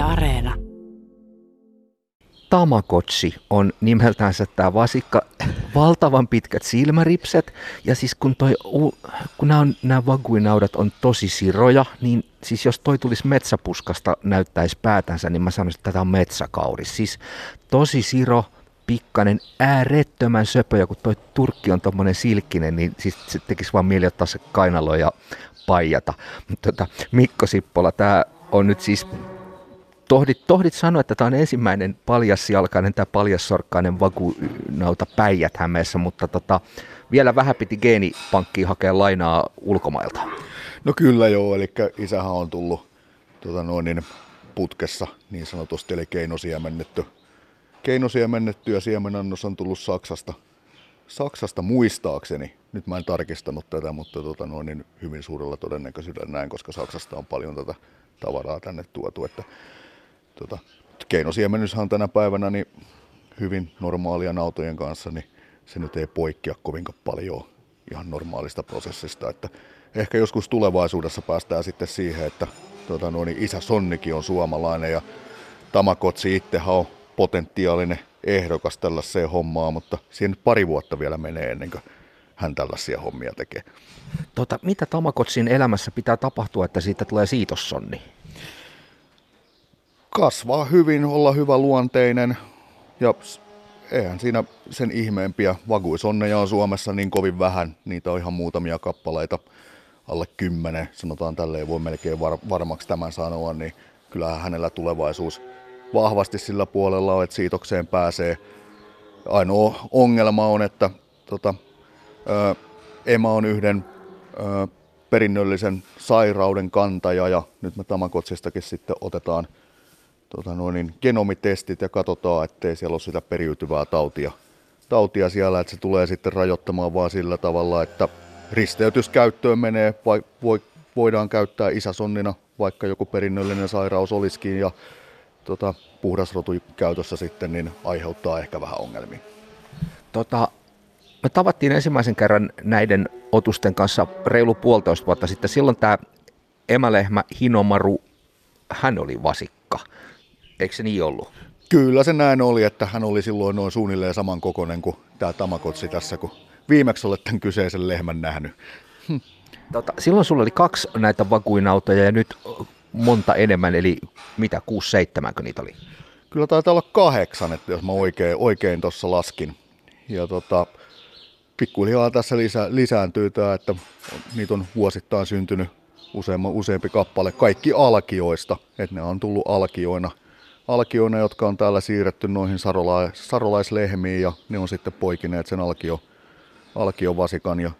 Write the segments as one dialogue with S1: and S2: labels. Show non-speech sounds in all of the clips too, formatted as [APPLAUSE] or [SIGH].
S1: Areena.
S2: Tamagotchi on nimeltänsä tämä vasikka. Valtavan pitkät silmäripset. Ja siis kun, toi, kun nämä, on, nämä vaguinaudat on tosi siroja, niin siis jos toi tulisi metsäpuskasta näyttäisi päätänsä, niin mä sanoisin, että tätä on metsäkauris. Siis tosi siro, pikkainen, äärettömän söpö, ja kun toi turkki on tommonen silkkinen, niin siis se tekisi vaan mieli ottaa se kainalo ja paijata. Mutta tota, Mikko Sippola, tämä on nyt siis tohdit, tohdit sanoa, että tämä on ensimmäinen paljasjalkainen tai paljassorkkainen vakunauta päijät Hämeessä, mutta tota, vielä vähän piti geenipankkiin hakea lainaa ulkomailta.
S3: No kyllä joo, eli isähän on tullut tuota noin, niin putkessa niin sanotusti, eli keinosiemennetty. Keinosiemennetty ja siemenannos on tullut Saksasta, Saksasta muistaakseni. Nyt mä en tarkistanut tätä, mutta tuota noin, niin hyvin suurella todennäköisyydellä näin, koska Saksasta on paljon tätä tavaraa tänne tuotu. Että tota, keinosiemennyshän tänä päivänä niin hyvin normaalia nautojen kanssa, niin se nyt ei poikkea kovinkaan paljon ihan normaalista prosessista. Että ehkä joskus tulevaisuudessa päästään sitten siihen, että tota, no, niin isä Sonnikin on suomalainen ja Tamakotsi itsehän on potentiaalinen ehdokas tällaiseen hommaan, mutta siihen pari vuotta vielä menee ennen kuin hän tällaisia hommia tekee.
S2: Tota, mitä Tamakotsin elämässä pitää tapahtua, että siitä tulee siitossonni?
S3: Kasvaa hyvin, olla hyvä luonteinen ja eihän siinä sen ihmeempiä. Vaguisonneja on Suomessa niin kovin vähän, niitä on ihan muutamia kappaleita, alle kymmenen, sanotaan tälleen, voi melkein var, varmaksi tämän sanoa, niin kyllähän hänellä tulevaisuus vahvasti sillä puolella on, että siitokseen pääsee. Ainoa ongelma on, että tota, ö, Emma on yhden ö, perinnöllisen sairauden kantaja ja nyt me Tamakotsistakin sitten otetaan – tota noin, niin genomitestit ja katsotaan, ettei siellä ole sitä periytyvää tautia, tautia siellä, että se tulee sitten rajoittamaan vaan sillä tavalla, että risteytyskäyttöön menee, vai, voi, voidaan käyttää isäsonnina, vaikka joku perinnöllinen sairaus olisikin, ja tota, puhdasrotu käytössä sitten niin aiheuttaa ehkä vähän ongelmia.
S2: Tota, me tavattiin ensimmäisen kerran näiden otusten kanssa reilu puolitoista vuotta sitten. Silloin tämä emälehmä Hinomaru, hän oli vasikka. Eikö se niin ollut?
S3: Kyllä se näin oli, että hän oli silloin noin suunnilleen saman kokoinen kuin tämä Tamakotsi tässä, kun viimeksi olet tämän kyseisen lehmän nähnyt.
S2: Hm. Tota, silloin sulla oli kaksi näitä vakuinautoja ja nyt monta enemmän, eli mitä, kuusi, seitsemänkö niitä oli?
S3: Kyllä taitaa olla kahdeksan, että jos mä oikein, oikein tuossa laskin. Ja tota, pikkuhiljaa tässä lisä, lisääntyy tämä, että niitä on vuosittain syntynyt useampi kappale, kaikki alkioista, että ne on tullut alkioina alkioina, jotka on täällä siirretty noihin sarola- sarolaislehmiin ja ne on sitten poikineet sen alkio, alkiovasikan. Ja,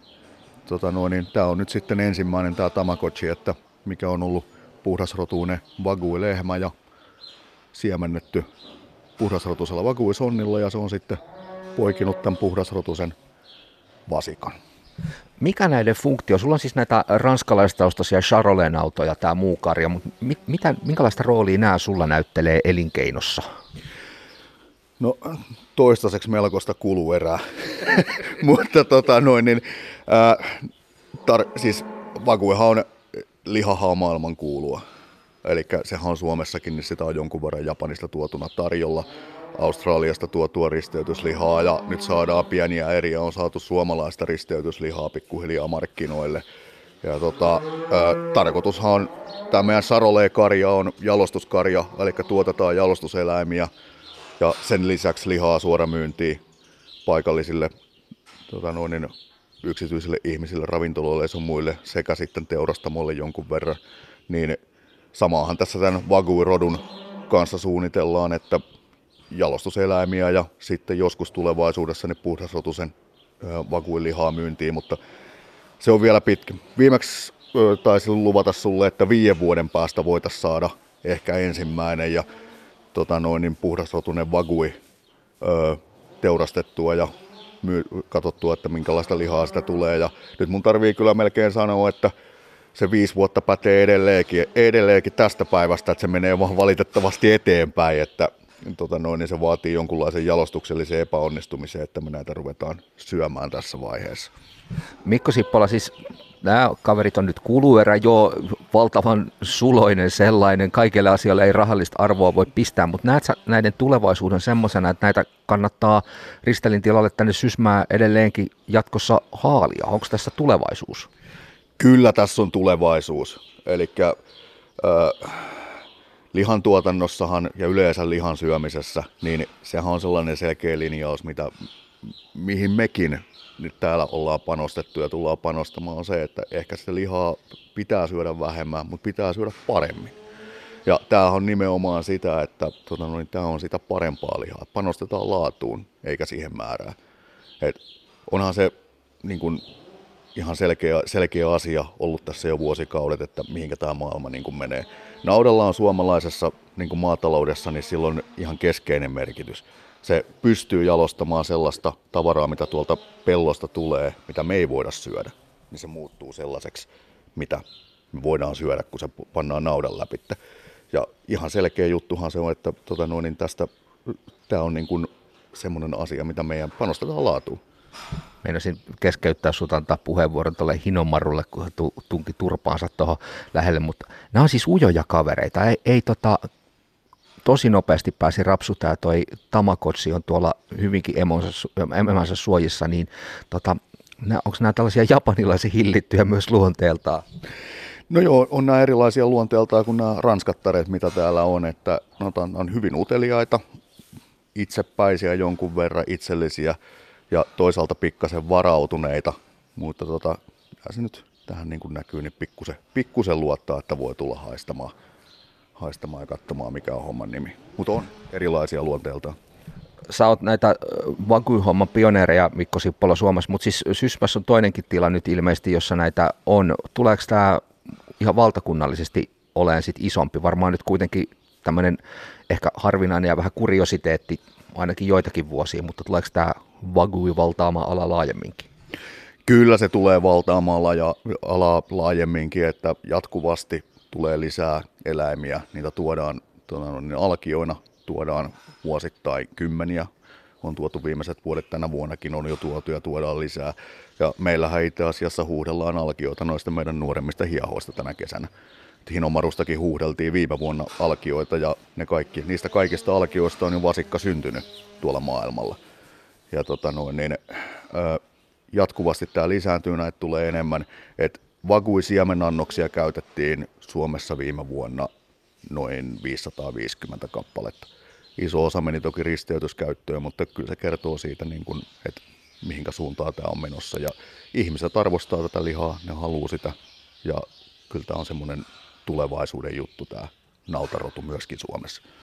S3: tota noin, niin tämä on nyt sitten ensimmäinen tämä Tamagotchi, että mikä on ollut puhdasrotuinen vagui-lehmä ja siemennetty puhdasrotuisella vaguisonnilla ja se on sitten poikinut tämän puhdasrotuisen vasikan.
S2: Mikä näiden funktio? Sulla on siis näitä ranskalaistaustaisia Charolais-autoja, tämä muu karja, mutta mit, mitä, minkälaista roolia nämä sulla näyttelee elinkeinossa?
S3: No toistaiseksi melkoista kuluerää, [LAUGHS] mutta tota noin, niin, ää, tar- siis vakuehan on lihahaa maailman kuulua. Eli sehän on Suomessakin, niin sitä on jonkun verran Japanista tuotuna tarjolla. Australiasta tuotua risteytyslihaa ja nyt saadaan pieniä eriä, on saatu suomalaista risteytyslihaa pikkuhiljaa markkinoille. Ja tota, ä, tarkoitushan on, tämä meidän Sarolee-karja on jalostuskarja, eli tuotetaan jalostuseläimiä ja sen lisäksi lihaa suoramyyntiin paikallisille tota noin, niin yksityisille ihmisille, ravintoloille ja muille sekä sitten teurastamolle jonkun verran. Niin samaahan tässä tämän Wagyu-rodun kanssa suunnitellaan, että jalostuseläimiä ja sitten joskus tulevaisuudessa ne puhdasrotusen vakuilihaa myyntiin, mutta se on vielä pitkä. Viimeksi taisin luvata sulle, että viiden vuoden päästä voitaisiin saada ehkä ensimmäinen ja tota noin, niin puhdasrotunen vagui ö, teurastettua ja myy, katsottua, että minkälaista lihaa sitä tulee. Ja nyt mun tarvii kyllä melkein sanoa, että se viisi vuotta pätee edelleenkin, edelleenkin tästä päivästä, että se menee vaan valitettavasti eteenpäin, että tota noin, niin se vaatii jonkunlaisen jalostuksellisen epäonnistumisen, että me näitä ruvetaan syömään tässä vaiheessa.
S2: Mikko Sippola, siis nämä kaverit on nyt kuluerä jo valtavan suloinen sellainen, kaikille asioille ei rahallista arvoa voi pistää, mutta näet sä näiden tulevaisuuden semmoisena, että näitä kannattaa Ristelin tilalle tänne Sysmää edelleenkin jatkossa haalia? Onko tässä tulevaisuus?
S3: Kyllä tässä on tulevaisuus. Eli äh, lihantuotannossahan ja yleensä lihan syömisessä, niin sehän on sellainen selkeä linjaus, mitä, mihin mekin nyt täällä ollaan panostettu ja tullaan panostamaan, on se, että ehkä sitä lihaa pitää syödä vähemmän, mutta pitää syödä paremmin. Ja tämähän on nimenomaan sitä, että tota, no, niin tämä on sitä parempaa lihaa. Panostetaan laatuun, eikä siihen määrään. Et onhan se niin kun, ihan selkeä, selkeä asia ollut tässä jo vuosikaudet, että mihinkä tämä maailma niin menee. Naudalla on suomalaisessa niin maataloudessa, niin silloin ihan keskeinen merkitys se pystyy jalostamaan sellaista tavaraa, mitä tuolta pellosta tulee, mitä me ei voida syödä, niin se muuttuu sellaiseksi, mitä me voidaan syödä, kun se pannaan naudan läpi. Ja ihan selkeä juttuhan se on, että tota noin, niin tästä tämä on niin kuin semmoinen asia, mitä meidän panostetaan laatuun.
S2: Meinasin keskeyttää sinut antaa puheenvuoron tuolle Hinomarulle, kun hän tunki turpaansa tuohon lähelle, mutta nämä on siis ujoja kavereita. Ei, ei tota, tosi nopeasti pääsi rapsutaan, toi Tamakotsi on tuolla hyvinkin emonsa, emänsä suojissa, niin tota, onko nämä tällaisia japanilaisia hillittyjä myös luonteeltaan?
S3: No joo, on nämä erilaisia luonteeltaan kuin nämä ranskattareet, mitä täällä on, että on, on hyvin uteliaita, itsepäisiä jonkun verran, itsellisiä ja toisaalta pikkasen varautuneita, mutta tota, se nyt tähän niin kuin näkyy, niin pikkusen, pikkusen luottaa, että voi tulla haistamaan haistamaan ja katsomaan, mikä on homman nimi. Mutta on erilaisia luonteeltaan.
S2: Sä oot näitä Wagyu-homman pioneereja Mikko Sippola Suomessa, mutta siis Sysmässä on toinenkin tila nyt ilmeisesti, jossa näitä on. Tuleeko tämä ihan valtakunnallisesti oleen sit isompi? Varmaan nyt kuitenkin tämmöinen ehkä harvinainen ja vähän kuriositeetti ainakin joitakin vuosia, mutta tuleeko tämä Wagyu valtaamaan ala laajemminkin?
S3: Kyllä se tulee valtaamaan ala laajemminkin, että jatkuvasti tulee lisää eläimiä, niitä tuodaan tuota, niin alkioina, tuodaan vuosittain kymmeniä, on tuotu viimeiset vuodet tänä vuonnakin on jo tuotu ja tuodaan lisää. Ja meillähän itse asiassa huudellaan alkioita noista meidän nuoremmista hiehoista tänä kesänä. Hinomarustakin huudeltiin viime vuonna alkioita ja ne kaikki, niistä kaikista alkioista on jo vasikka syntynyt tuolla maailmalla. Ja tota noin, niin, jatkuvasti tämä lisääntyy, näitä tulee enemmän. Et Vagui-siemenannoksia käytettiin Suomessa viime vuonna noin 550 kappaletta. Iso osa meni toki risteytyskäyttöön, mutta kyllä se kertoo siitä, niin kuin, että mihinkä suuntaan tämä on menossa. Ja ihmiset arvostaa tätä lihaa, ne haluaa sitä. Ja kyllä tämä on semmoinen tulevaisuuden juttu tämä nautarotu myöskin Suomessa.